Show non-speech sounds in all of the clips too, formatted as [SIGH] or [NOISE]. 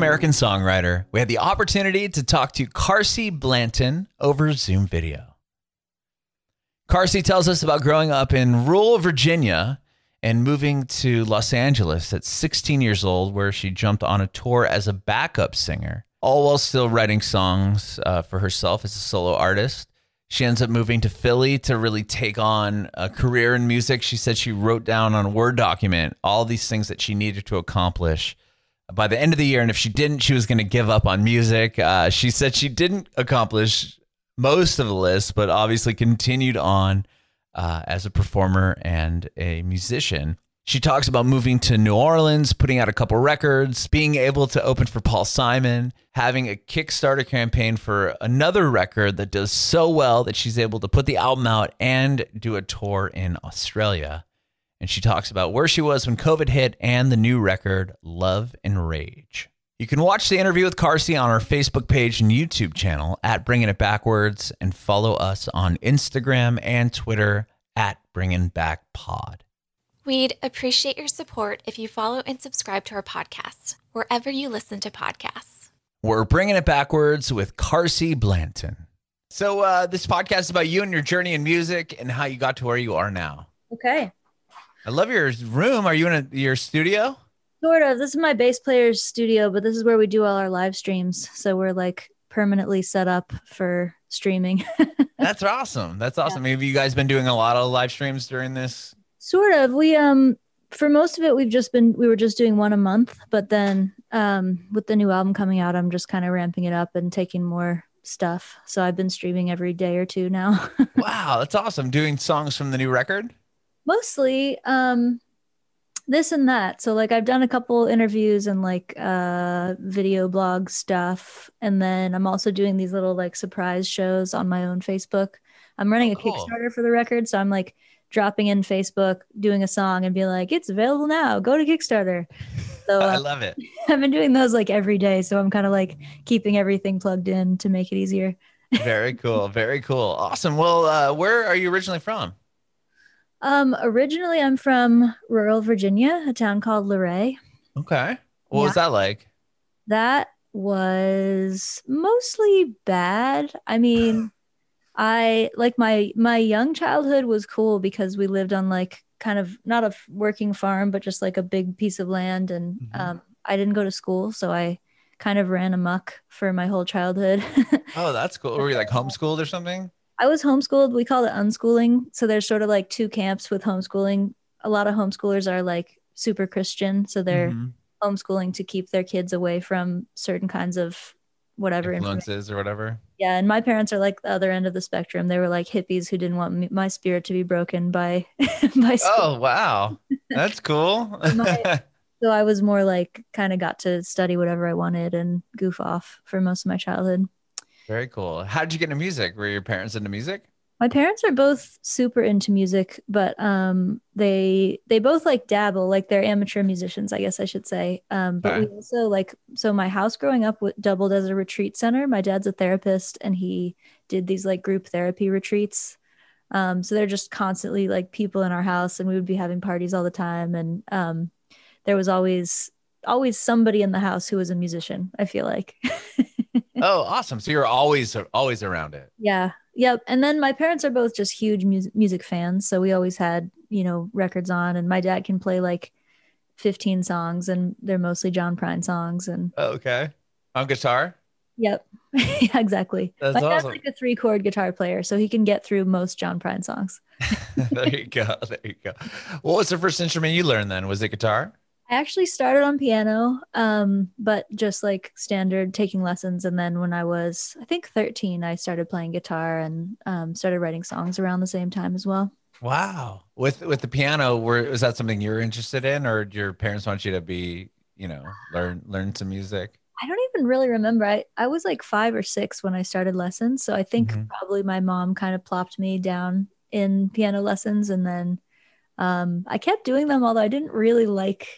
American songwriter, we had the opportunity to talk to Carsie Blanton over Zoom video. Carsie tells us about growing up in rural Virginia and moving to Los Angeles at 16 years old, where she jumped on a tour as a backup singer, all while still writing songs uh, for herself as a solo artist. She ends up moving to Philly to really take on a career in music. She said she wrote down on a Word document all these things that she needed to accomplish by the end of the year. And if she didn't, she was going to give up on music. Uh, she said she didn't accomplish most of the list, but obviously continued on uh, as a performer and a musician. She talks about moving to New Orleans, putting out a couple records, being able to open for Paul Simon, having a Kickstarter campaign for another record that does so well that she's able to put the album out and do a tour in Australia. And she talks about where she was when COVID hit and the new record, Love and Rage. You can watch the interview with Carsie on our Facebook page and YouTube channel at Bringing It Backwards and follow us on Instagram and Twitter at Bringing Back Pod. We'd appreciate your support if you follow and subscribe to our podcast wherever you listen to podcasts. We're Bringing It Backwards with Carsie Blanton. So, uh, this podcast is about you and your journey in music and how you got to where you are now. Okay. I love your room. Are you in a, your studio? Sort of. This is my bass player's studio, but this is where we do all our live streams. So we're like permanently set up for streaming. [LAUGHS] That's awesome. That's awesome. Yeah. Have you guys been doing a lot of live streams during this? Sort of. We um for most of it we've just been we were just doing one a month, but then um with the new album coming out, I'm just kind of ramping it up and taking more stuff. So I've been streaming every day or two now. [LAUGHS] wow, that's awesome. Doing songs from the new record? Mostly um this and that. So like I've done a couple interviews and like uh video blog stuff and then I'm also doing these little like surprise shows on my own Facebook. I'm running oh, cool. a Kickstarter for the record, so I'm like dropping in Facebook, doing a song and be like, "It's available now. Go to Kickstarter." So [LAUGHS] uh, I love it. [LAUGHS] I've been doing those like every day, so I'm kind of like keeping everything plugged in to make it easier. [LAUGHS] very cool. Very cool. Awesome. Well, uh, where are you originally from? Um, originally, I'm from rural Virginia, a town called Luray. Okay. What yeah. was that like? That was mostly bad. I mean, [SIGHS] I like my my young childhood was cool because we lived on like kind of not a working farm, but just like a big piece of land, and mm-hmm. um, I didn't go to school, so I kind of ran amok for my whole childhood. [LAUGHS] oh, that's cool. Were you like homeschooled or something? I was homeschooled. We call it unschooling. So there's sort of like two camps with homeschooling. A lot of homeschoolers are like super Christian. So they're mm-hmm. homeschooling to keep their kids away from certain kinds of whatever influences or whatever. Yeah. And my parents are like the other end of the spectrum. They were like hippies who didn't want me, my spirit to be broken by, [LAUGHS] by school. Oh, wow. That's cool. [LAUGHS] my, so I was more like kind of got to study whatever I wanted and goof off for most of my childhood. Very cool. How did you get into music? Were your parents into music? My parents are both super into music, but um, they they both like dabble, like they're amateur musicians, I guess I should say. Um, but okay. we also like so my house growing up doubled as a retreat center. My dad's a therapist, and he did these like group therapy retreats. Um, so they're just constantly like people in our house, and we would be having parties all the time. And um, there was always always somebody in the house who was a musician. I feel like. [LAUGHS] oh, awesome! So you're always always around it. Yeah. Yep. And then my parents are both just huge music music fans, so we always had you know records on, and my dad can play like 15 songs, and they're mostly John Prine songs. And oh, okay, on guitar. Yep. [LAUGHS] yeah, exactly. That's my dad's like a three chord guitar player, so he can get through most John Prine songs. [LAUGHS] there you go. There you go. What was the first instrument you learned then? Was it guitar? I actually started on piano, um, but just like standard taking lessons. And then when I was, I think 13, I started playing guitar and um, started writing songs around the same time as well. Wow. With with the piano, were was that something you were interested in, or did your parents want you to be, you know, learn learn some music? I don't even really remember. I, I was like five or six when I started lessons. So I think mm-hmm. probably my mom kind of plopped me down in piano lessons and then um, I kept doing them, although I didn't really like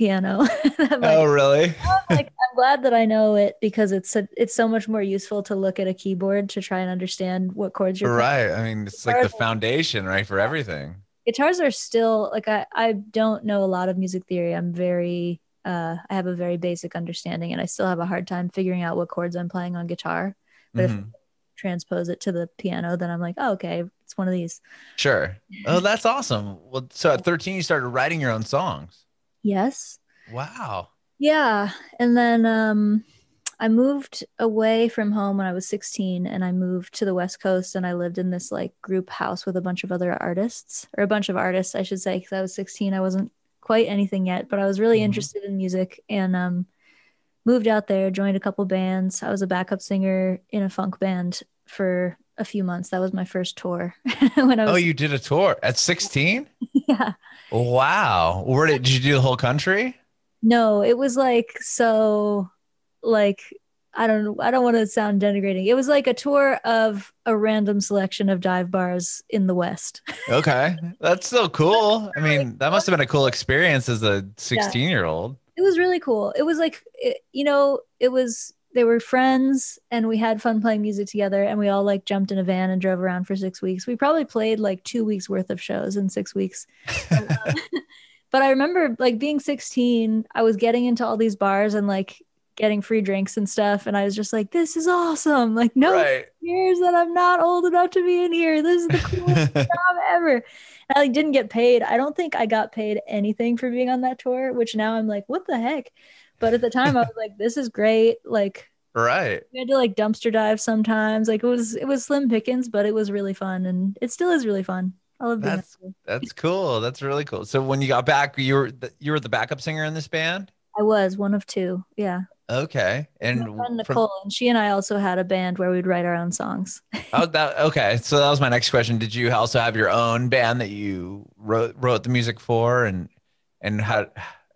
piano. [LAUGHS] like, oh, really? [LAUGHS] I'm like, I'm glad that I know it because it's a, it's so much more useful to look at a keyboard to try and understand what chords you're right. Playing. I mean, it's like the foundation, right, for everything. Guitars are still like I I don't know a lot of music theory. I'm very uh, I have a very basic understanding, and I still have a hard time figuring out what chords I'm playing on guitar. But if I transpose it to the piano, then I'm like, oh, okay, it's one of these. Sure. Oh, [LAUGHS] that's awesome. Well, so at 13, you started writing your own songs. Yes. Wow. Yeah. And then um, I moved away from home when I was 16 and I moved to the West Coast and I lived in this like group house with a bunch of other artists, or a bunch of artists, I should say, because I was 16. I wasn't quite anything yet, but I was really Mhm. interested in music and um, moved out there, joined a couple bands. I was a backup singer in a funk band for a few months. That was my first tour [LAUGHS] when I oh, was, Oh, you did a tour at 16? yeah. Wow. Where did, did you do the whole country? No, it was like so like I don't I don't want to sound denigrating. It was like a tour of a random selection of dive bars in the West. [LAUGHS] Okay. That's so cool. I mean, that must have been a cool experience as a 16 year old. It was really cool. It was like it, you know, it was they were friends and we had fun playing music together and we all like jumped in a van and drove around for 6 weeks. We probably played like 2 weeks worth of shows in 6 weeks. [LAUGHS] But, I remember like being 16, I was getting into all these bars and like getting free drinks and stuff and I was just like this is awesome. Like no Right. years that I'm not old enough to be in here. This is the coolest [LAUGHS] job ever. And I like didn't get paid. I don't think I got paid anything for being on that tour, which now I'm like, what the heck? But at the time I was like, this is great. Like [LAUGHS] right. we had to like dumpster dive sometimes. Like it was it was slim pickings, but it was really fun and it still is really fun. I love being That's- there. [LAUGHS] That's cool. That's really cool. So when you got back, you were the, you were the backup singer in this band? I was one of two. Yeah. Okay. And friend from- Nicole and she and I also had a band where we'd write our own songs. [LAUGHS] oh, that okay. So that was my next question. Did you also have your own band that you wrote wrote the music for, and and how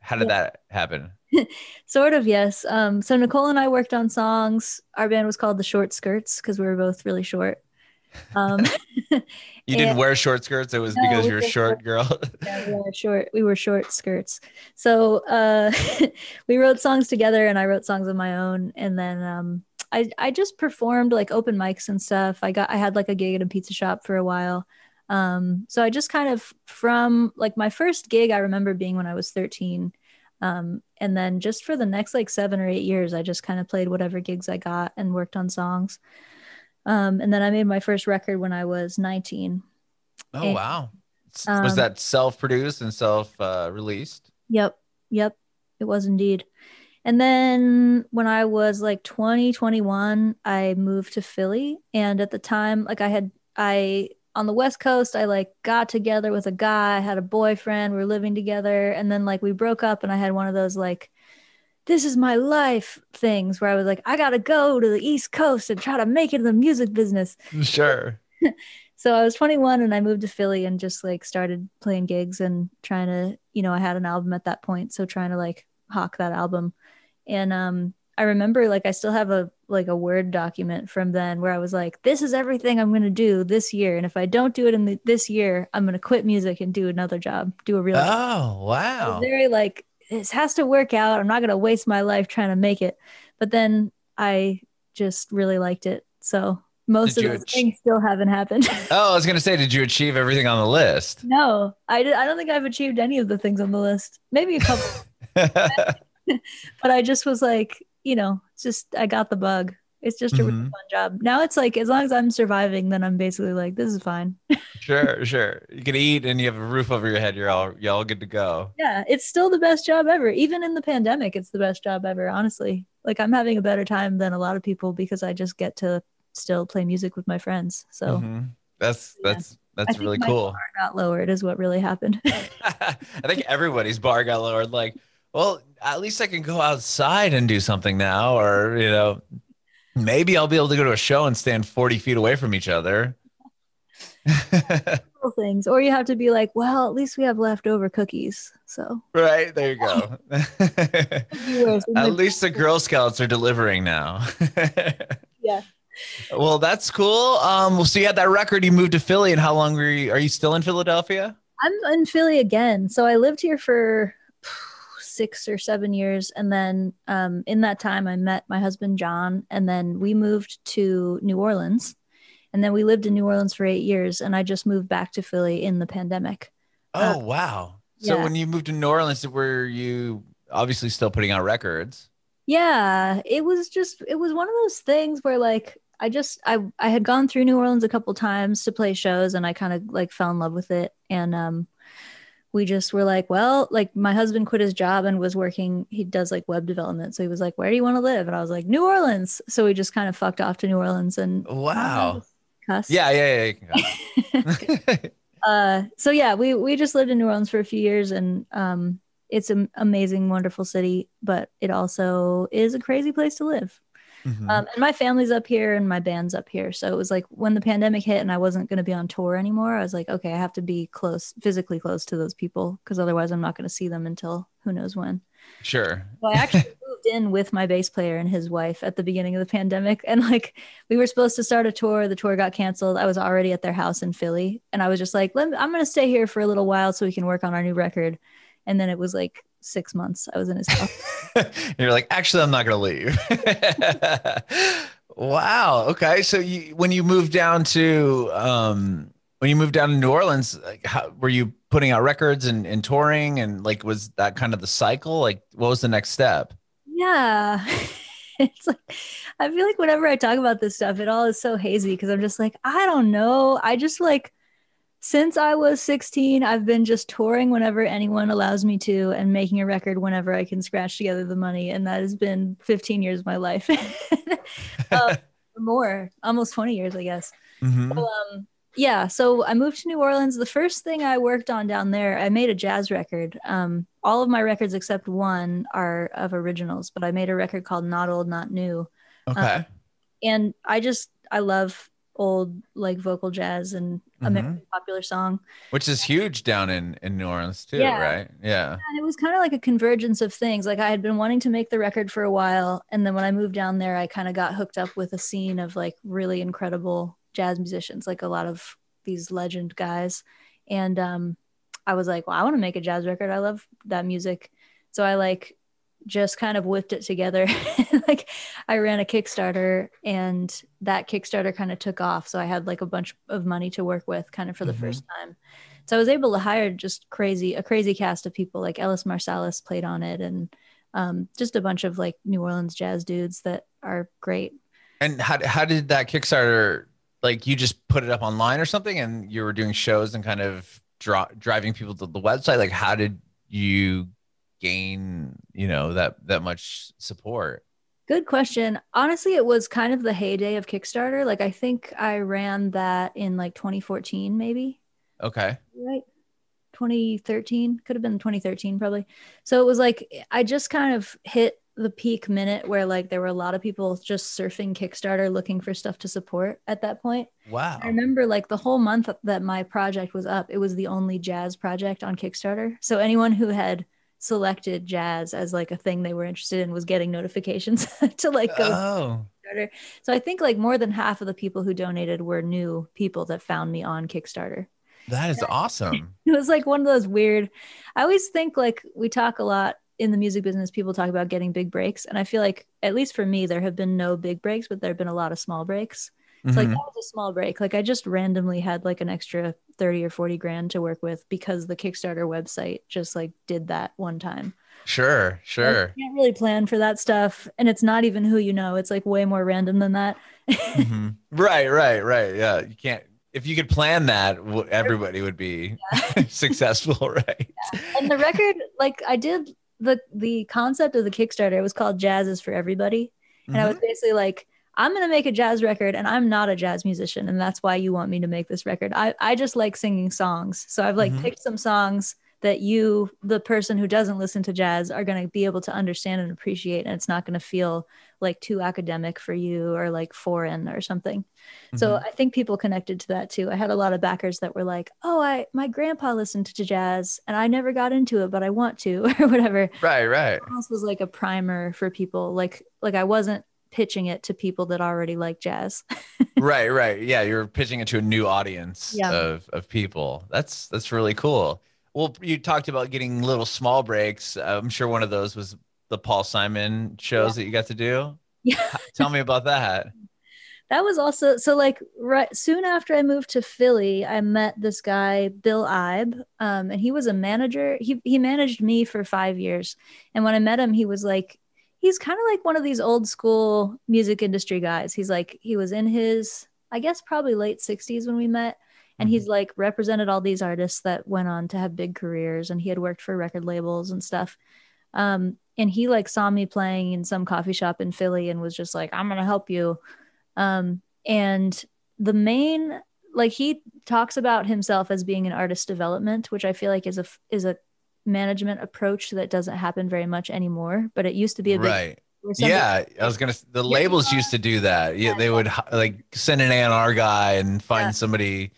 how did that happen? [LAUGHS] Sort of, yes. Um, so Nicole and I worked on songs. Our band was called the Short Skirts because we were both really short. Um, [LAUGHS] [LAUGHS] You didn't And- wear short skirts. It was No, because you're a short girl. yeah, we were short. We were short skirts. So uh, we wrote songs together, and I wrote songs of my own. And then um, I I just performed like open mics and stuff. I got I had like a gig at a pizza shop for a while. Um, so I just kind of from like my first gig I remember being when I was 13. Um, and then just for the next like seven or eight years, I just kind of played whatever gigs I got and worked on songs. Um, and then I made my first record when I was 19. oh And, wow! S- was um, that self produced and self uh, released? Yep. Yep. It was indeed. And then when I was like 20, 21, I moved to Philly. And at the time, like I had, I, on the West Coast, I like got together with a guy, I had a boyfriend, we are living together. And then like we broke up and I had one of those like, this is my life things where I was like, I got to go to the East Coast and try to make it in the music business. [LAUGHS] Sure. [LAUGHS] So I was 21 and I moved to Philly and just like started playing gigs and trying to, you know, I had an album at that point, so trying to like hawk that album. And um I remember like I still have a like a word document from then where I was like this is everything I'm going to do this year and if I don't do it in the, this year, I'm going to quit music and do another job, do a real. Oh I wow! very like this has to work out. I'm not going to waste my life trying to make it. But then I just really liked it. So most Did of those ach- things still haven't happened. [LAUGHS] Oh, I was gonna say, did you achieve everything on the list? No, I, did, I don't think I've achieved any of the things on the list. Maybe a couple, [LAUGHS] [LAUGHS] but I just was like, you know, it's just I got the bug. It's just a really Mhm. fun job. Now it's like as long as I'm surviving, then I'm basically like, this is fine. [LAUGHS] sure, sure. You can eat and you have a roof over your head. You're all you're all good to go. yeah, it's still the best job ever. Even in the pandemic, it's the best job ever. Honestly, like I'm having a better time than a lot of people because I just get to still play music with my friends. So Mhm. That's Yeah. that's I that's think really my cool. bar got lowered is what really happened. [LAUGHS] I think everybody's bar got lowered. Like, well, at least I can go outside and do something now, or you know, maybe I'll be able to go to a show and stand forty feet away from each other. [LAUGHS] Little things, or you have to be like, well, at least we have leftover cookies. So right there, you go. [LAUGHS] [LAUGHS] at least the Girl Scouts are delivering now. Yeah. Well, that's cool. Um, so you had that record. You moved to Philly, and how long were you? Are you still in Philadelphia? I'm in Philly again. So I lived here for six or seven years. And then um, in that time, I met my husband, John. And then we moved to New Orleans. And then we lived in New Orleans for eight years. And I just moved back to Philly in the pandemic. Oh wow! So yeah. when you moved to New Orleans, were you obviously still putting out records. Yeah, it was just it was one of those things where like I just I I had gone through New Orleans a couple times to play shows and I kind of like fell in love with it and um we just were like, well, like my husband quit his job and was working, he does like web development. So he was like, where do you want to live? And I was like, New Orleans. So we just kind of fucked off to New Orleans and Wow. cuss. Yeah, yeah, yeah. [LAUGHS] uh so yeah we we just lived in new orleans for a few years and um it's an amazing wonderful city but it also is a crazy place to live Mhm. um and my family's up here and my band's up here so it was like when the pandemic hit and i wasn't going to be on tour anymore i was like okay i have to be close physically close to those people because otherwise i'm not going to see them until who knows when sure. so I actually [LAUGHS] moved in with my bass player and his wife at the beginning of the pandemic. And like we were supposed to start a tour. The tour got canceled. I was already at their house in Philly. And I was just like, Let me, I'm going to stay here for a little while so we can work on our new record. And then it was like six months I was in his house. [LAUGHS] You're like, actually, I'm not gonna leave. [LAUGHS] wow. Okay. So you, when you moved down to, um, when you moved down to New Orleans, like, how, were you putting out records and, and touring, and like, was that kind of the cycle? Like, what was the next step? yeah. [LAUGHS] it's like, I feel like whenever I talk about this stuff, it all is so hazy because I'm just like, I don't know. I just like, since I was 16, I've been just touring whenever anyone allows me to and making a record whenever I can scratch together the money. And that has been 15 years of my life. uh, [LAUGHS] [LAUGHS] more, almost 20 years, I guess. Mhm. Um, yeah, so I moved to New Orleans. The first thing I worked on down there, I made a jazz record. Um, all of my records except one are of originals, but I made a record called Not Old, Not New. Okay. And I just, I love old like vocal jazz and American popular song. Which is huge down in, in New Orleans too, Yeah. right? Yeah. And it was kind of like a convergence of things. Like I had been wanting to make the record for a while. And then when I moved down there, I kind of got hooked up with a scene of like really incredible jazz musicians, like a lot of these legend guys. And um, I was like, well, I want to make a jazz record. I love that music. So I like just kind of whipped it together. [LAUGHS] like I ran a Kickstarter and that Kickstarter kind of took off. So I had like a bunch of money to work with kind of for the Mhm. first time. So I was able to hire just crazy, a crazy cast of people like Ellis Marsalis played on it and um, just a bunch of like New Orleans jazz dudes that are great. And how, how did that Kickstarter, like you just put it up online or something and you were doing shows and kind of draw, driving people to the website? Like how did you gain, you know, that, that much support? Good question. Honestly, it was kind of the heyday of Kickstarter. Like I think I ran that in like 2014, maybe. Okay. right 2013 could have been 2013 probably so it was like i just kind of hit the peak minute where like there were a lot of people just surfing kickstarter looking for stuff to support at that point Wow. i remember like the whole month that my project was up it was the only jazz project on kickstarter so anyone who had selected jazz as like a thing they were interested in was getting notifications [LAUGHS] to like go Oh, Kickstarter. So I think like more than half of the people who donated were new people that found me on Kickstarter. that is [LAUGHS] awesome. It was like one of those weird. I always think like we talk a lot in the music business. People talk about getting big breaks, and I feel like at least for me, there have been no big breaks, but there have been a lot of small breaks. It's like Mhm. that was a small break. Like I just randomly had like an extra thirty or forty grand to work with because the Kickstarter website just like did that one time. Sure, sure. You can't really plan for that stuff, and it's not even who you know. It's like way more random than that. Mhm. [LAUGHS] Right, right, right. Yeah, you can't. If you could plan that, w- everybody would be [LAUGHS] successful, [LAUGHS] right? and the record like i did the the concept of the kickstarter it was called jazz is for everybody and i was basically like i'm going to make a jazz record and i'm not a jazz musician and that's why you want me to make this record i i just like singing songs so i've like Mhm. picked some songs that you the person who doesn't listen to jazz are going to be able to understand and appreciate and it's not going to feel like too academic for you or like foreign or something so Mhm. I think people connected to that too. I had a lot of backers that were like, "Oh, I my grandpa listened to jazz and I never got into it, but I want to," [LAUGHS] or whatever. right, right. Almost was like a primer for people. Like like I wasn't pitching it to people that already like jazz. [LAUGHS] right right yeah you're pitching it to a new audience Yeah. of of people that's that's really cool well you talked about getting little small breaks i'm sure one of those was the paul simon shows that you got to do [LAUGHS] Yeah. tell me about that that was also so like right soon after I moved to Philly, I met this guy Bill Ibe, um, and he was a manager. He he managed me for five years, and when I met him, he was like he's kind of like one of these old school music industry guys. He's like he was in his I guess probably late sixties when we met, and he's like represented all these artists that went on to have big careers, and he had worked for record labels and stuff. Um, and he like saw me playing in some coffee shop in Philly and was just like, "I'm gonna help you." Um, and the main like he talks about himself as being an artist development, which I feel like is a is a management approach that doesn't happen very much anymore. But it used to be a big right. Yeah, I was gonna. The labels used to do that. Yeah, they would like send an A&R guy and find yeah. somebody,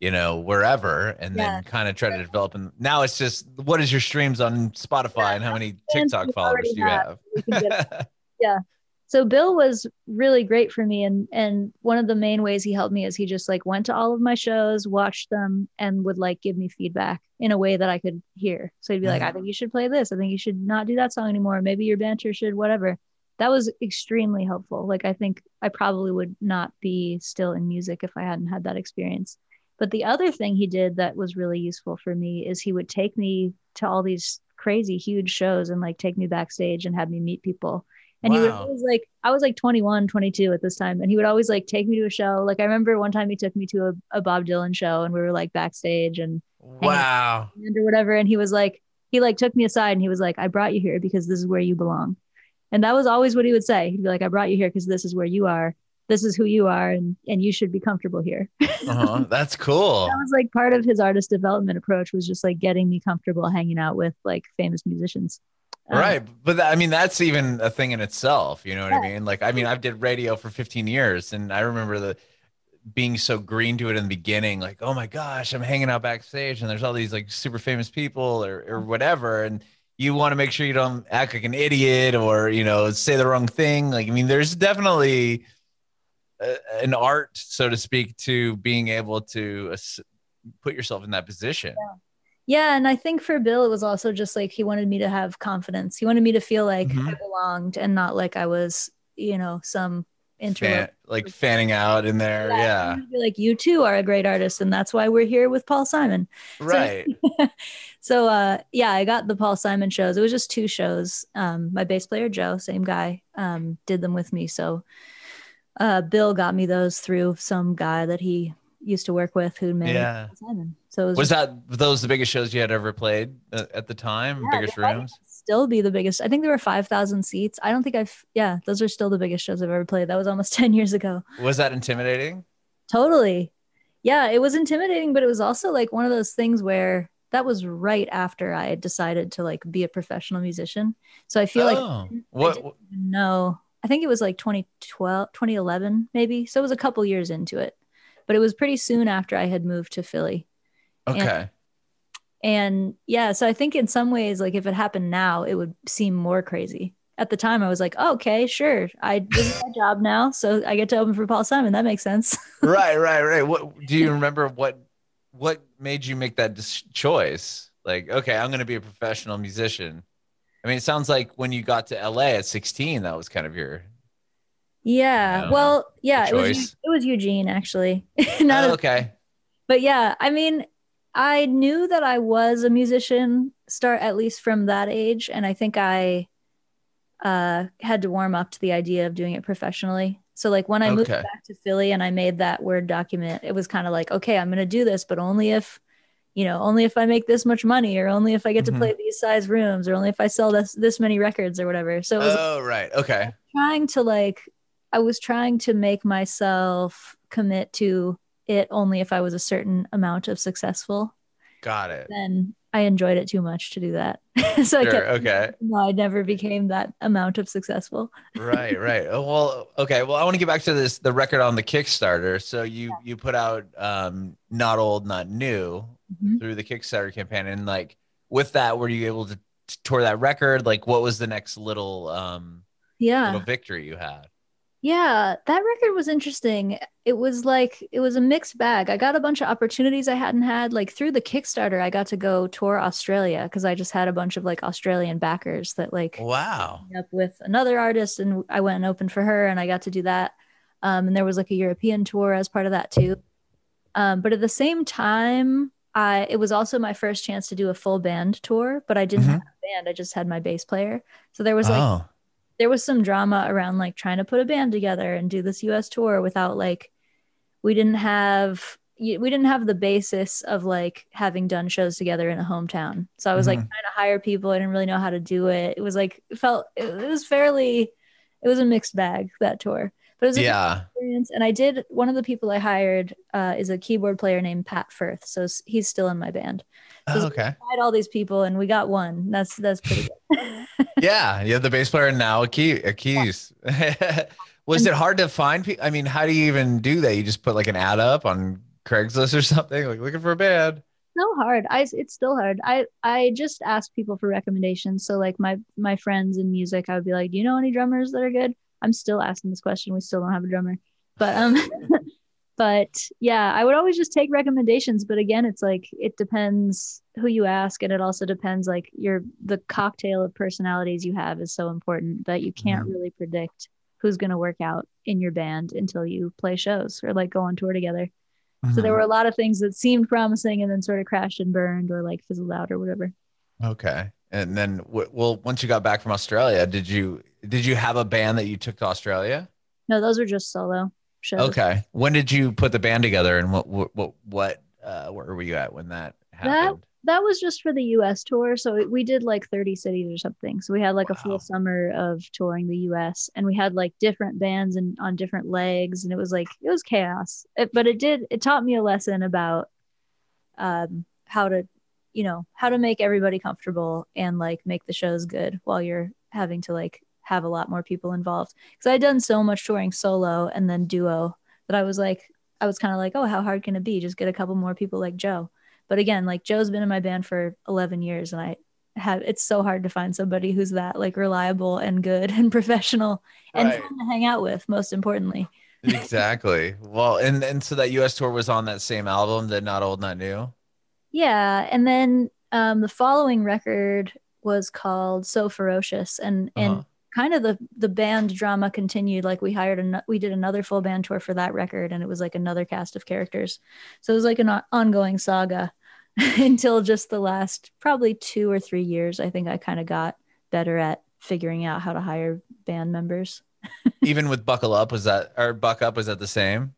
you know, wherever, and yeah. then kind of try to develop. And now it's just, what is your streams on Spotify and how many TikTok followers do you have? have? [LAUGHS] yeah, so bill was really great for me and and one of the main ways he helped me is he just like went to all of my shows watched them and would like give me feedback in a way that i could hear. So he'd be mm-hmm. like i think you should play this. I think you should not do that song anymore. Maybe your banter should whatever. That was extremely helpful. Like i think i probably would not be still in music if i hadn't had that experience. But the other thing he did that was really useful for me is he would take me to all these crazy huge shows and like take me backstage and have me meet people and wow. he would always like, I was like 21, 22 at this time. And he would always like take me to a show. Like I remember one time he took me to a, a Bob Dylan show and we were like backstage and wow or whatever. And he was like, he like took me aside and he was like, I brought you here because this is where you belong. And that was always what he would say. He'd be like, I brought you here because this is where you are. This is who you are, and and you should be comfortable here. [LAUGHS] uh-huh. That's cool. that was like part of his artist development approach was just like getting me comfortable hanging out with like famous musicians. Um, right. But I mean, that's even a thing in itself. You know what yeah. I mean? Like, I mean, I've did radio for 15 years and I remember the being so green to it in the beginning, like, oh my gosh, I'm hanging out backstage and there's all these like super famous people or, or whatever. And you want to make sure you don't act like an idiot or, you know, say the wrong thing. Like, I mean, there's definitely a, an art, so to speak, to being able to uh, put yourself in that position. Yeah yeah and i think for bill it was also just like he wanted me to have confidence. He wanted me to feel like mm-hmm. i belonged and not like i was you know some Fan, like fanning out in there yeah, yeah. like you too are a great artist and that's why we're here with paul simon. Right. so, [LAUGHS] so uh yeah i got the paul simon shows. It was just two shows. Um my bass player joe same guy um did them with me. So uh bill got me those through some guy that he used to work with who made yeah. Simon. So was, was that those the biggest shows you had ever played uh, at the time? Yeah, biggest rooms? Still be the biggest. I think there were five thousand seats. I don't think I've. Yeah, those are still the biggest shows I've ever played. That was almost [LAUGHS] ten years ago. Was that intimidating? Totally. Yeah, it was intimidating, but it was also like one of those things where that was right after I had decided to like be a professional musician. So I feel oh, like what? No, I think it was like 2012, 2011, maybe. So it was a couple years into it but it was pretty soon after I had moved to Philly. Okay. And, and yeah, so I think in some ways, like if it happened now, it would seem more crazy. At the time, I was like, oh, okay, sure. I this is my [LAUGHS] job now, so I get to open for Paul Simon. That makes sense. [LAUGHS] right, right, right. What do you [LAUGHS] remember? What what made you make that choice? Like, okay, I'm going to be a professional musician. I mean, it sounds like when you got to LA at 16, that was kind of your yeah. Well, yeah, it was it was Eugene actually. [LAUGHS] Not oh, okay. But yeah, I mean, I knew that I was a musician start at least from that age and I think I uh had to warm up to the idea of doing it professionally. So like when I okay. moved back to Philly and I made that word document, it was kind of like, okay, I'm going to do this, but only if you know, only if I make this much money or only if I get mm-hmm. to play these size rooms or only if I sell this this many records or whatever. So it Oh, right. Okay. Trying to like I was trying to make myself commit to it only if I was a certain amount of successful. Got it. Then I enjoyed it too much to do that. [LAUGHS] so sure, I kept, okay. No, I never became that amount of successful. right, [LAUGHS] right. Oh, well, okay. Well, I want to get back to this the record on the Kickstarter. So you yeah. you put out um not old, not new mm-hmm. through the Kickstarter campaign and like with that were you able to, to tour that record? Like what was the next little um yeah little victory you had? Yeah, that record was interesting. It was like it was a mixed bag. I got a bunch of opportunities I hadn't had. Like through the Kickstarter, I got to go tour Australia because I just had a bunch of like Australian backers that like wow up with another artist, and I went and opened for her, and I got to do that. Um, and there was like a European tour as part of that too. Um, but at the same time, I it was also my first chance to do a full band tour, but I didn't Mhm. have a band. I just had my bass player. So there was like oh, there was some drama around like trying to put a band together and do this US tour without like we didn't have we didn't have the basis of like having done shows together in a hometown. So I was like Mhm. trying to hire people. I didn't really know how to do it. It was like it felt it was fairly it was a mixed bag that tour. But it was a yeah. experience. And I did one of the people I hired uh, is a keyboard player named Pat Firth. So he's still in my band. Oh, okay. I had all these people and we got one. That's that's pretty good. [LAUGHS] Yeah, you have the bass player and now a key, a keys. [LAUGHS] Was it hard to find people? I mean, how do you even do that? You just put like an ad up on Craigslist or [LAUGHS] something, like looking for a band. so hard. I it's still hard. I I just ask people for recommendations. So like my my friends in music, I would be like, "Do you know any drummers that are good?" I'm still asking this question. We still don't have a drummer. But um [LAUGHS] but yeah, I would always just take recommendations, but again, it's like it depends who you ask and it also depends like your the cocktail of personalities you have is so important that you can't really predict who's going to work out in your band until you play shows or like go on tour together. So there were a lot of things that seemed promising and then sort of crashed and burned or like fizzled out or whatever. Okay. And then, well, once you got back from Australia, did you did you have a band that you took to Australia? No, those were just solo shows. Okay. When did you put the band together, and what what what, what uh, where were you at when that happened? That that was just for the US tour. So we did like 30 cities or something. So we had like a full summer of touring the US and we had like different bands and on different legs and it was like it was chaos. It, but it did it taught me a lesson about um how to you know, how to make everybody comfortable and like make the shows good while you're having to like have a lot more people involved. Cuz I'd done so much touring solo and then duo that I was like I was kind of like, "Oh, how hard can it be? Just get a couple more people like Joe." But again, like Joe's been in my band for 11 years and I have it's so hard to find somebody who's that like reliable and good and [LAUGHS] professional and Right. fun to hang out with most importantly. [LAUGHS] exactly. Well, and and so that U.S. tour was on that same album, that not old, not new. Yeah, and then um the following record was called So Ferocious and and Uh-huh. Kind of the the band drama continued like we hired an, we did another full band tour for that record and it was like another cast of characters. So it was like an ongoing saga [LAUGHS] until just the last probably 2 or 3 years I think I kind of got better at figuring out how to hire band members. [LAUGHS] Even with Buckle Up, was that or Buck Up was that the same?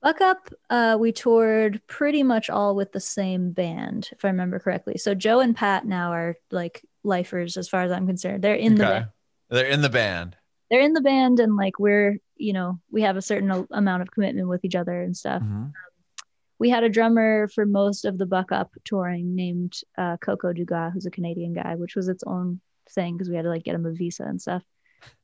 Buck Up, uh, we toured pretty much all with the same band, if I remember correctly. So Joe and Pat now are like lifers, as far as I'm concerned. They're in the band. They're in the band. they're in the band, and like we're, you know, we have a certain amount of commitment with each other and stuff. Mhm. We had a drummer for most of the Buck Up touring named uh, Coco Dugas, who's a Canadian guy, which was its own thing because we had to like get him a visa and stuff.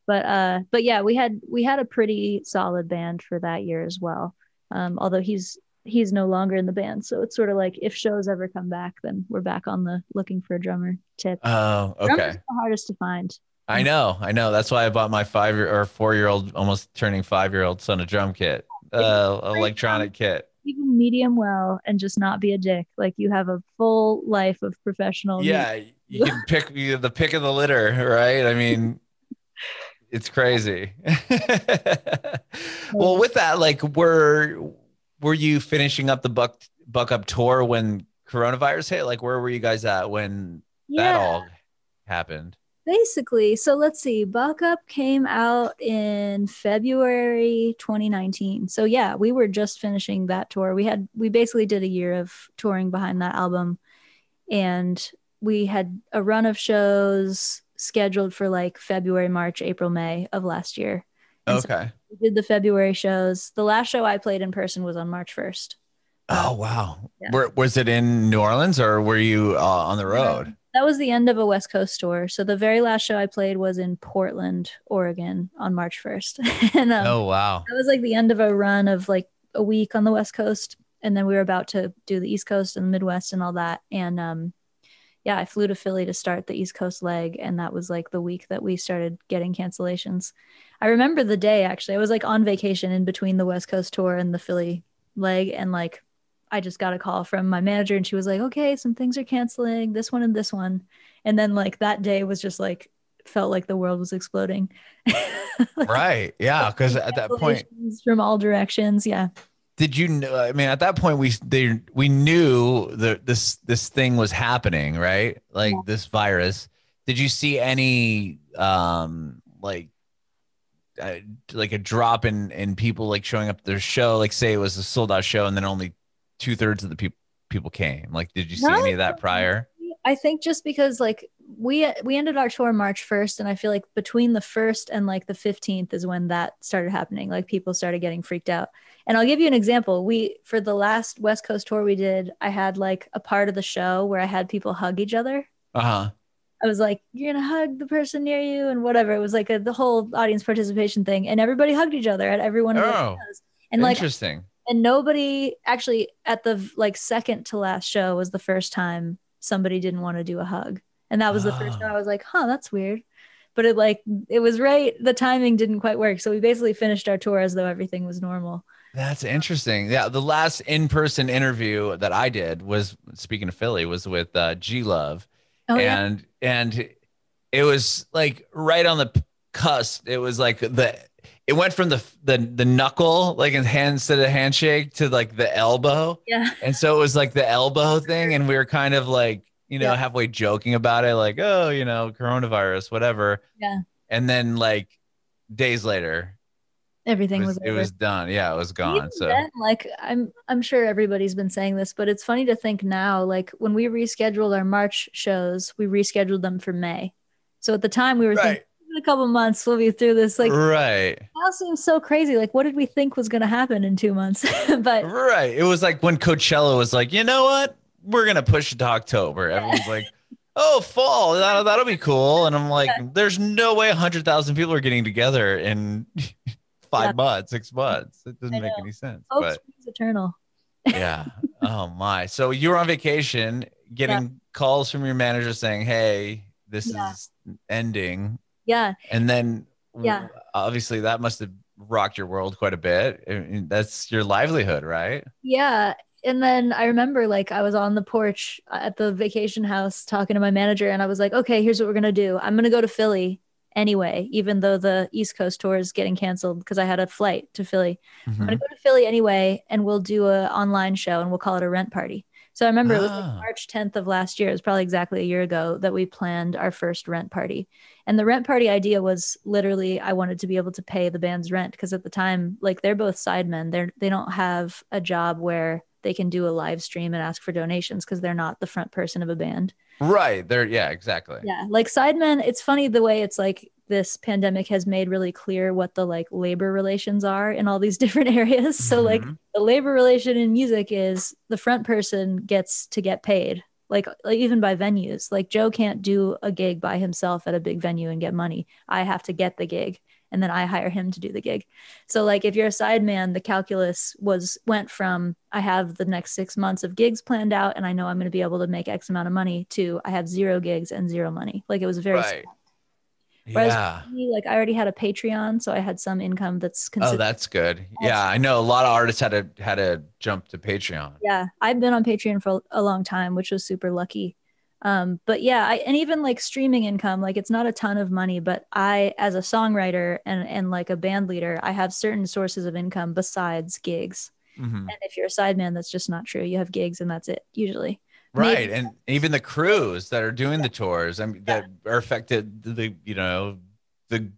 But uh, but yeah, we had we had a pretty solid band for that year as well. Um, although he's he's no longer in the band, so it's sort of like if shows ever come back, then we're back on the looking for a drummer tip. Oh, Drummer's okay. the hardest to find. I know, I know. That's why I bought my five year or four year old, almost turning five year old son a drum kit, uh, electronic kit. Even medium well and just not be a dick. Like you have a full life of professional. music. Yeah, you can pick the pick of the litter, right? I mean, it's crazy. [LAUGHS] well, with that, like, were were you finishing up the buck buck up tour when coronavirus hit? Like, where were you guys at when that all happened? Basically so let's see buck up came out in february 2019 so yeah we were just finishing that tour we had we basically did a year of touring behind that album and we had a run of shows scheduled for like february march april may of last year And so Okay. we did the february shows the last show i played in person was on march 1st Oh wow. Yeah. Were, was it in New Orleans or were you uh, on the road? That was the end of a west coast tour. So the very last show i played was in portland oregon on march 1st [LAUGHS] and um, Oh wow. that was like the end of a run of like a week on the west coast. And then we were about to do the east coast and the midwest and all that. And um yeah i flew to philly to start the east coast leg. And that was like the week that we started getting cancellations. I remember the day actually. I was like on vacation in between the west coast tour and the philly leg. And like i just got a call from my manager and she was like okay some things are canceling this one and this one and then like that day was just like felt like the world was exploding. [LAUGHS] right. Yeah. Because at that point, from all directions. Yeah. Did you know? I mean, at that point, we they we knew that this this thing was happening, right? Like yeah. this virus. Did you see any um like uh, like a drop in in people like showing up their show? Like, say it was a sold out show, and then only two thirds of the people people came. Like, did you see any of that prior? I think just because like we we ended our tour March 1st and I feel like between the 1st and like the 15th is when that started happening like people started getting freaked out. And I'll give you an example. We for the last West Coast tour we did, I had like a part of the show where I had people hug each other. Uh-huh. I was like, "You're gonna hug the person near you," and whatever. It was like a, the whole audience participation thing, and everybody hugged each other at every one of oh, shows. And like, interesting. And nobody actually at the like second to last show was the first time somebody didn't want to do a hug. And that was the first time I was like, huh, that's weird. But it like it was right. The timing didn't quite work. So we basically finished our tour as though everything was normal. That's interesting. Yeah, the last in-person interview that I did was speaking of Philly was with uh, G Love, oh, and yeah. and it was like right on the cusp. It was like the it went from the the the knuckle like in hands to the handshake to like the elbow. Yeah. And so it was like the elbow [LAUGHS] thing, and we were kind of like you know, yeah. halfway joking about it, like, oh, you know, coronavirus, whatever. Yeah. And then like days later, everything it was, was it was done. Yeah, it was gone. Even so then, like I'm I'm sure everybody's been saying this, but it's funny to think now, like when we rescheduled our March shows, we rescheduled them for May. So at the time we were right. thinking in a couple months we'll be through this like right that seems so crazy like what did we think was going to happen in two months [LAUGHS] but right it was like when coachella was like you know what we're gonna push it to October. Everyone's like, [LAUGHS] oh, fall, that'll, that'll be cool. And I'm like, there's no way hundred thousand people are getting together in [LAUGHS] five yeah. months, six months. It doesn't make any sense. Hope but eternal. yeah. Oh my. So you were on vacation, getting yeah. calls from your manager saying, "Hey, this yeah. is ending." Yeah. And then, yeah, obviously that must have rocked your world quite a bit. I mean, that's your livelihood, right? Yeah and then I remember like I was on the porch at the vacation house talking to my manager, and I was like, okay, here's what we're gonna do. I'm gonna go to Philly anyway, even though the East Coast tour is getting canceled because I had a flight to Philly. Mm-hmm. I'm gonna go to Philly anyway, and we'll do a online show, and we'll call it a rent party. So I remember ah. it was like ah. March 10th of last year. It was probably exactly a year ago that we planned our first rent party. And the rent party idea was literally I wanted to be able to pay the band's rent because at the time, like they're both sidemen. They're they don't have a job where they can do a live stream and ask for donations because they're not the front person of a band. Right. They're yeah, exactly. Yeah. Like sidemen, it's funny the way it's like this pandemic has made really clear what the like labor relations are in all these [LAUGHS] different areas. Mm-hmm. So like the labor relation in music is the front person gets to get paid. Like, like even by venues. Like Joe can't do a gig by himself at a big venue and get money. I have to get the gig and then I hire him to do the gig. So like if you're a sideman, the calculus was went from I have the next six months of gigs planned out and I know I'm going to be able to make X amount of money to I have zero gigs and zero money. Like it was very right. Whereas yeah. Me, like I already had a Patreon, so I had some income that's Oh, that's good. Yeah, I know a lot of artists had to had to jump to Patreon. Yeah, I've been on Patreon for a long time, which was super lucky um but yeah I, and even like streaming income like it's not a ton of money but i as a songwriter and and like a band leader i have certain sources of income besides gigs mm-hmm. and if you're a sideman that's just not true you have gigs and that's it usually right Maybe. and even the crews that are doing the tours I mean, that are affected the you know the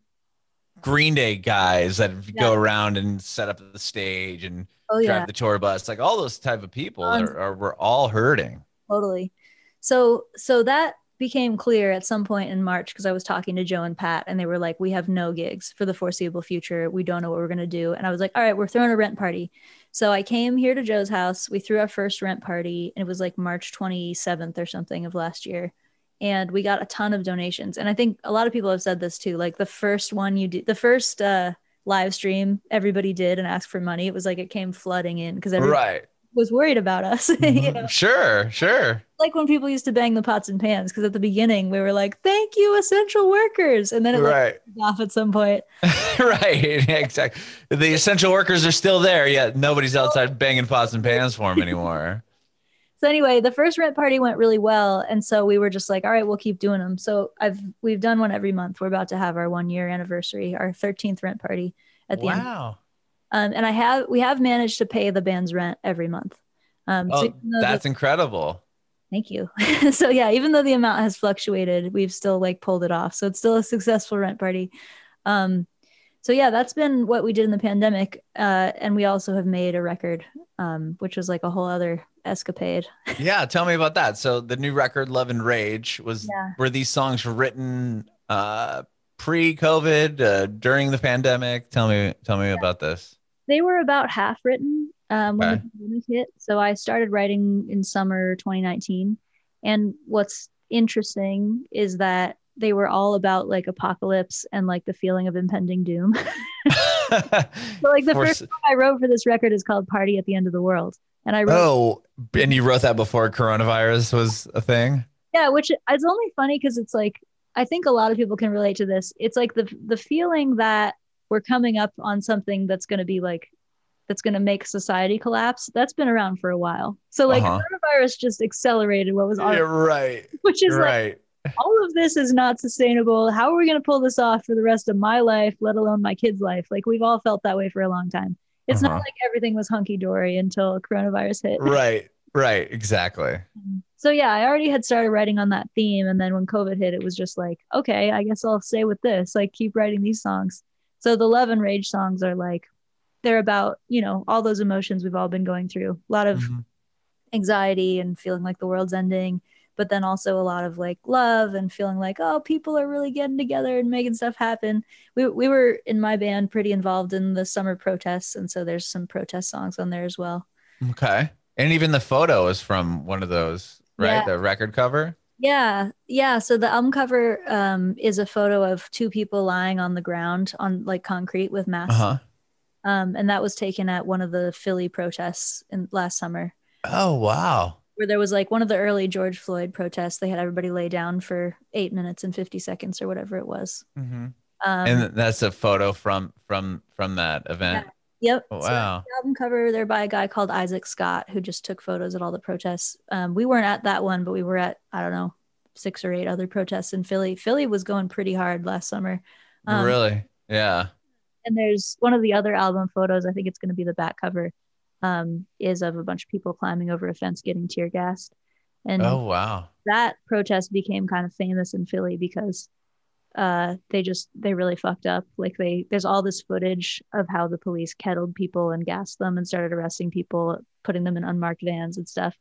green day guys that yeah. go around and set up the stage and oh, drive the tour bus like all those type of people are, are we're all hurting totally so so that became clear at some point in March because I was talking to Joe and Pat and they were like, We have no gigs for the foreseeable future. We don't know what we're gonna do. And I was like, All right, we're throwing a rent party. So I came here to Joe's house. We threw our first rent party and it was like March 27th or something of last year. And we got a ton of donations. And I think a lot of people have said this too. Like the first one you did, the first uh, live stream everybody did and asked for money. It was like it came flooding in because right was worried about us. [LAUGHS] you mm-hmm. know? Sure, sure. Like when people used to bang the pots and pans, because at the beginning we were like, "Thank you, essential workers," and then it right. like, off at some point. [LAUGHS] right, [LAUGHS] exactly. The essential workers are still there, yet nobody's outside banging pots and pans for them anymore. so anyway, the first rent party went really well, and so we were just like, all right, we'll keep doing them. So I've we've done one every month. We're about to have our one year anniversary, our 13th rent party at the end. Wow. Um, and I have we have managed to pay the band's rent every month. Um, Oh, even though the- that's incredible. Thank you. [LAUGHS] so yeah, even though the amount has fluctuated, we've still like pulled it off. So it's still a successful rent party. Um, so yeah, that's been what we did in the pandemic. Uh, and we also have made a record, um, which was like a whole other escapade. [LAUGHS] Yeah, tell me about that. So the new record, Love and Rage, was Yeah. were these songs written uh, pre-COVID, uh, during the pandemic? Tell me, tell me about this. They were about half written um, when Okay. the pandemic hit. So I started writing in summer 2019. And what's interesting is that they were all about like apocalypse and like the feeling of impending doom. [LAUGHS] So like the For first song I wrote for this record is called Party at the End of the World. And I wrote oh, and you wrote that before coronavirus was a thing. yeah, which is only funny because it's like I think a lot of people can relate to this. It's like the the feeling that we're coming up on something that's gonna be like that's gonna make society collapse. That's been around for a while. So like Uh-huh. coronavirus just accelerated what was already, right. which is You're like right. all of this is not sustainable. How are we gonna pull this off for the rest of my life, let alone my kids' life? Like we've all felt that way for a long time. It's Uh-huh. not like everything was hunky dory until coronavirus hit. right. Right. Exactly. So yeah, I already had started writing on that theme, and then when COVID hit, it was just like, okay, I guess I'll stay with this. Like, keep writing these songs. So the love and rage songs are like, they're about you know all those emotions we've all been going through. A lot of Mhm. anxiety and feeling like the world's ending, but then also a lot of like love and feeling like oh, people are really getting together and making stuff happen. We we were in my band pretty involved in the summer protests, and so there's some protest songs on there as well. Okay. And even the photo is from one of those, right? Yeah. The record cover. Yeah, yeah. So the album cover um, is a photo of two people lying on the ground on like concrete with masks, huh. um, and that was taken at one of the Philly protests in last summer, Oh wow. where there was like one of the early George Floyd protests. They had everybody lay down for eight minutes and fifty seconds or whatever it was. hmm Um, and that's a photo from from from that event. Yep. Oh, So wow. the album cover there by a guy called Isaac Scott who just took photos at all the protests. Um, we weren't at that one, but we were at I don't know six or eight other protests in Philly. Philly was going pretty hard last summer. Um, really? Yeah. And there's one of the other album photos. I think it's going to be the back cover. Um, is of a bunch of people climbing over a fence getting tear gassed, and Oh wow. that protest became kind of famous in Philly because uh they just they really fucked up. Like they there's all this footage of how the police kettled people and gassed them and started arresting people putting them in unmarked vans and stuff.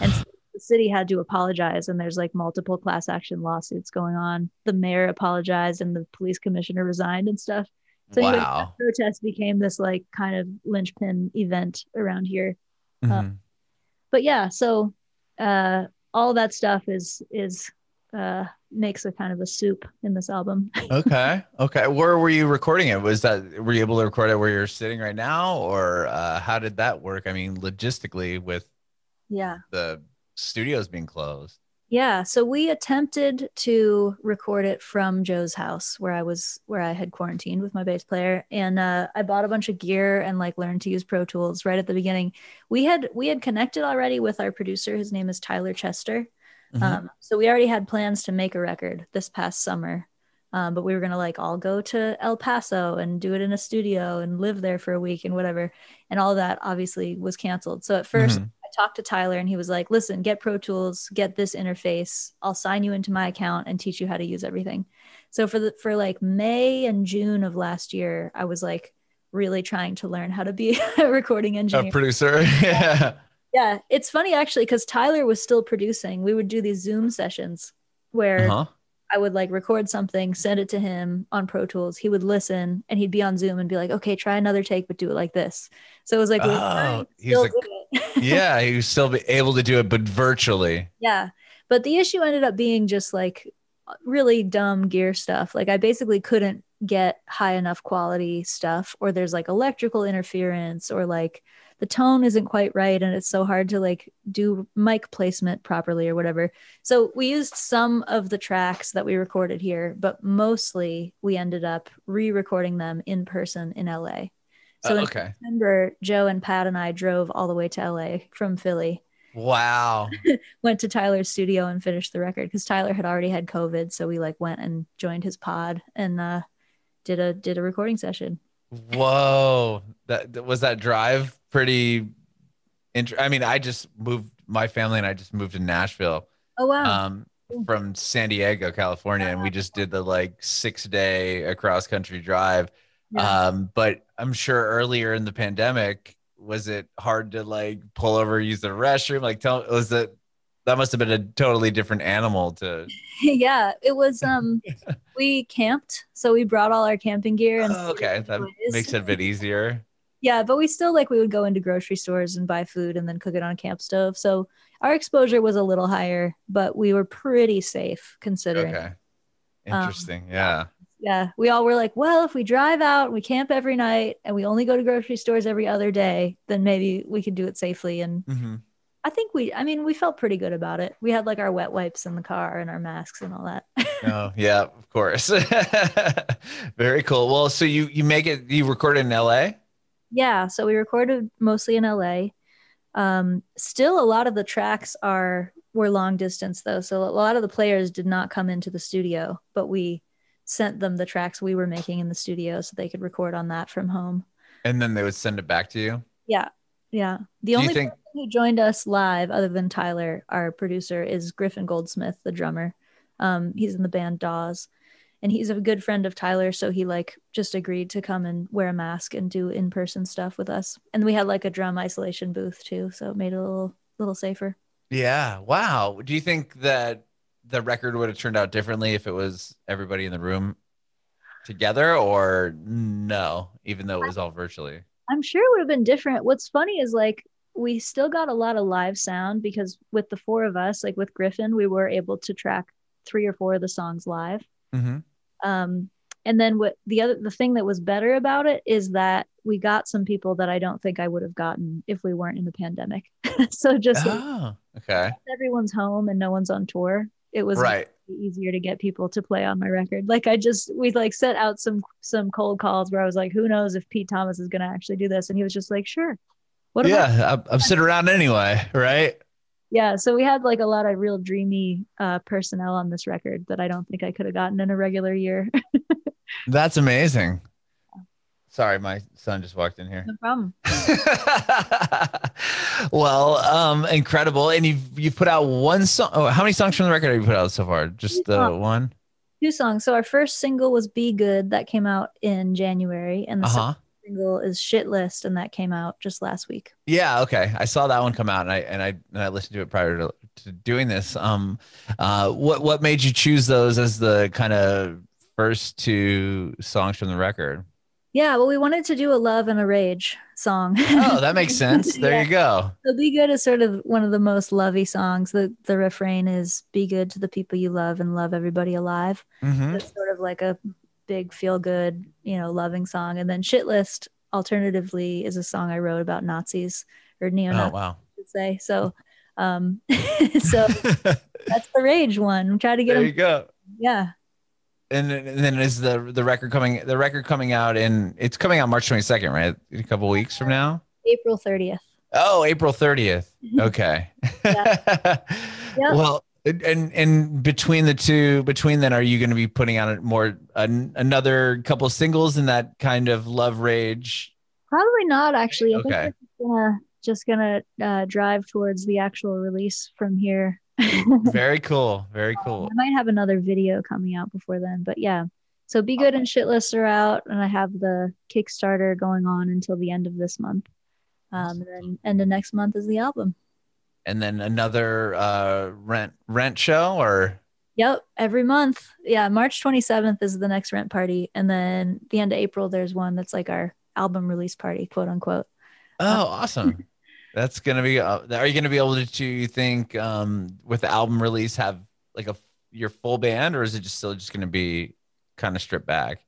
And [SIGHS] the city had to apologize and there's like multiple class action lawsuits going on. The mayor apologized and the police commissioner resigned and stuff. So anyway, that protest became this like kind of linchpin event around here. Mhm. but yeah so uh all that stuff is is uh makes a kind of a soup in this album [LAUGHS] okay. Okay. Where were you recording it? Was that were you able to record it where you're sitting right now, or uh, how did that work? I mean, logistically, with yeah the studios being closed. yeah so we attempted to record it from joe's house where i was where i had quarantined with my bass player and uh, i bought a bunch of gear and like learned to use pro tools right at the beginning we had we had connected already with our producer his name is tyler chester Mhm. Um, so we already had plans to make a record this past summer, um, but we were gonna like all go to El Paso and do it in a studio and live there for a week and whatever, and all that obviously was canceled. So at 1st Mhm. I talked to Tyler and he was like, "Listen, get Pro Tools, get this interface. I'll sign you into my account and teach you how to use everything." So for the for like May and June of last year, I was like really trying to learn how to be [LAUGHS] a recording engineer. a producer. [LAUGHS] yeah. Yeah, it's funny actually because Tyler was still producing. We would do these Zoom sessions where Uh-huh. I would like record something, send it to him on Pro Tools. He would listen and he'd be on Zoom and be like, okay, try another take, but do it like this. So it was like, we were trying Oh, he's like- [LAUGHS] yeah, he was still be able to do it, but virtually. yeah. But the issue ended up being just like really dumb gear stuff. Like I basically couldn't get high enough quality stuff, or there's like electrical interference, or like the tone isn't quite right, and it's so hard to like do mic placement properly or whatever. So we used some of the tracks that we recorded here, but mostly we ended up re-recording them in person in LA. So Uh, in okay. September, Joe and Pat and I drove all the way to LA from Philly. Wow. [LAUGHS] went to Tyler's studio and finished the record because Tyler had already had COVID. So we like went and joined his pod and uh, did a did a recording session. Whoa. That was that drive pretty int- I mean, I just moved my family and I just moved to Nashville Oh wow. um from San Diego, California, and we just did the like six day across country drive. Yeah. Um, but I'm sure earlier in the pandemic, was it hard to like pull over, use the restroom? Like, tell was it that must have been a totally different animal to. [LAUGHS] yeah, it was um [LAUGHS] we camped, so we brought all our camping gear and Oh, okay, that makes it a bit easier. Yeah, but we still like we would go into grocery stores and buy food and then cook it on a camp stove. So our exposure was a little higher, but we were pretty safe considering. Okay, Um, interesting. yeah. Yeah, we all were like, well, if we drive out, and we camp every night, and we only go to grocery stores every other day, then maybe we could do it safely. And hmm I think we, I mean, we felt pretty good about it. We had like our wet wipes in the car and our masks and all that. [LAUGHS] Oh, yeah, of course. [LAUGHS] Very cool. Well, so you you make it. You recorded in L.A. Yeah, so we recorded mostly in LA. Um, still, a lot of the tracks are were long distance though, so a lot of the players did not come into the studio, but we sent them the tracks we were making in the studio so they could record on that from home. and then they would send it back to you. Yeah, yeah. The Do only think- person who joined us live, other than Tyler, our producer, is Griffin Goldsmith, the drummer. Um, he's in the band Dawes, and he's a good friend of Tyler, so he like just agreed to come and wear a mask and do in person stuff with us. And we had like a drum isolation booth too, so it made it a little little safer. Yeah. Wow. Do you think that the record would have turned out differently if it was everybody in the room together, or no? Even though it was all virtually. I'm sure it would have been different. What's funny is like we still got a lot of live sound because with the four of us, like with Griffin, we were able to track three or four of the songs live. Mm-hmm. Um, and then what the other the thing that was better about it is that we got some people that I don't think I would have gotten if we weren't in the pandemic. [LAUGHS] so just like, Oh, okay. everyone's home and no one's on tour. It was Right. Easier to get people to play on my record. Like I just we like set out some some cold calls where I was like, who knows if Pete Thomas is gonna actually do this? And he was just like, sure. What I Yeah, I'm, I'm sitting around anyway, right? yeah so we had like a lot of real dreamy uh personnel on this record that i don't think i could have gotten in a regular year [LAUGHS] That's amazing. Sorry, my son just walked in here. no problem [LAUGHS] well, um, incredible. And you've you've put out one song. Oh, how many songs from the record have you put out so far? Just the songs. one? two songs so our first single was be good that came out in january and the Uh second huh. single is shit list and that came out just last week Yeah. Okay. I saw that one come out, and I and I and I listened to it prior to, to doing this. Um, uh, what what made you choose those as the kind of first two songs from the record? Yeah well we wanted to do a love and a rage song Oh, that makes [LAUGHS] sense. There Yeah. you go. so be good is sort of one of the most lovey songs the the refrain is be good to the people you love and love everybody alive hmm it's sort of like a big feel good you know loving song and then shit list alternatively is a song i wrote about nazis or neo Oh nazis wow. should say so um [LAUGHS] [LAUGHS] so that's the rage one try to get it. there them you go. yeah And then, and then is the the record coming? The record coming out and it's coming out March twenty second, right? A couple weeks from now. april 30th Oh, April 30th. Okay. Yep. [LAUGHS] Well, and and between the two, between then, are you going to be putting out a more an, another couple singles in that kind of love rage? probably not actually i Okay. think we're just gonna just gonna uh, drive towards the actual release from here Very cool. Very [LAUGHS] cool. I might have another video coming out before then, but yeah. So Be Good and Shitlist are out, and I have the Kickstarter going on until the end of this month. Um, and then end of next month is the album. And then another uh, rent rent show or Yep, every month. Yeah, March 27th is the next rent party, and then the end of April there's one that's like our album release party, quote unquote. oh, awesome. That's gonna be. Uh, are you gonna be able to? to you think um, with the album release have like a your full band, or is it just still just gonna be kind of stripped back?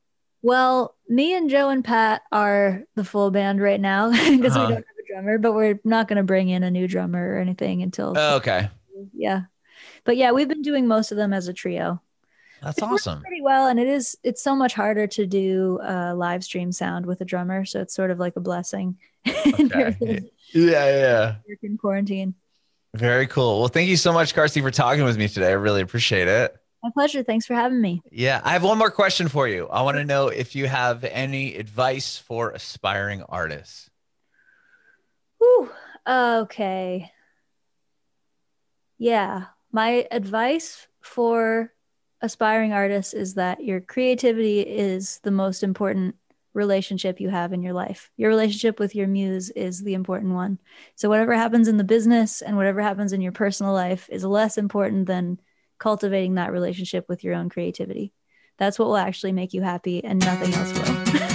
Well, me and Joe and Pat are the full band right now [LAUGHS] because Uh-huh. we don't have a drummer, but we're not going to bring in a new drummer or anything until Oh, okay, yeah. But yeah, we've been doing most of them as a trio. that's It awesome. Pretty well, and it is. It's so much harder to do uh, live stream sound with a drummer, so it's sort of like a blessing. [LAUGHS] in Okay. Yeah, yeah. work in quarantine. Very cool. Well, thank you so much, Carsie, for talking with me today. I really appreciate it. My pleasure. Thanks for having me. Yeah. I have one more question for you. I want to know if you have any advice for aspiring artists. Whew. Okay. Yeah. My advice for aspiring artists is that your creativity is the most important relationship you have in your life. Your relationship with your muse is the important one. So, whatever happens in the business and whatever happens in your personal life is less important than cultivating that relationship with your own creativity. That's what will actually make you happy, and nothing else will. [LAUGHS]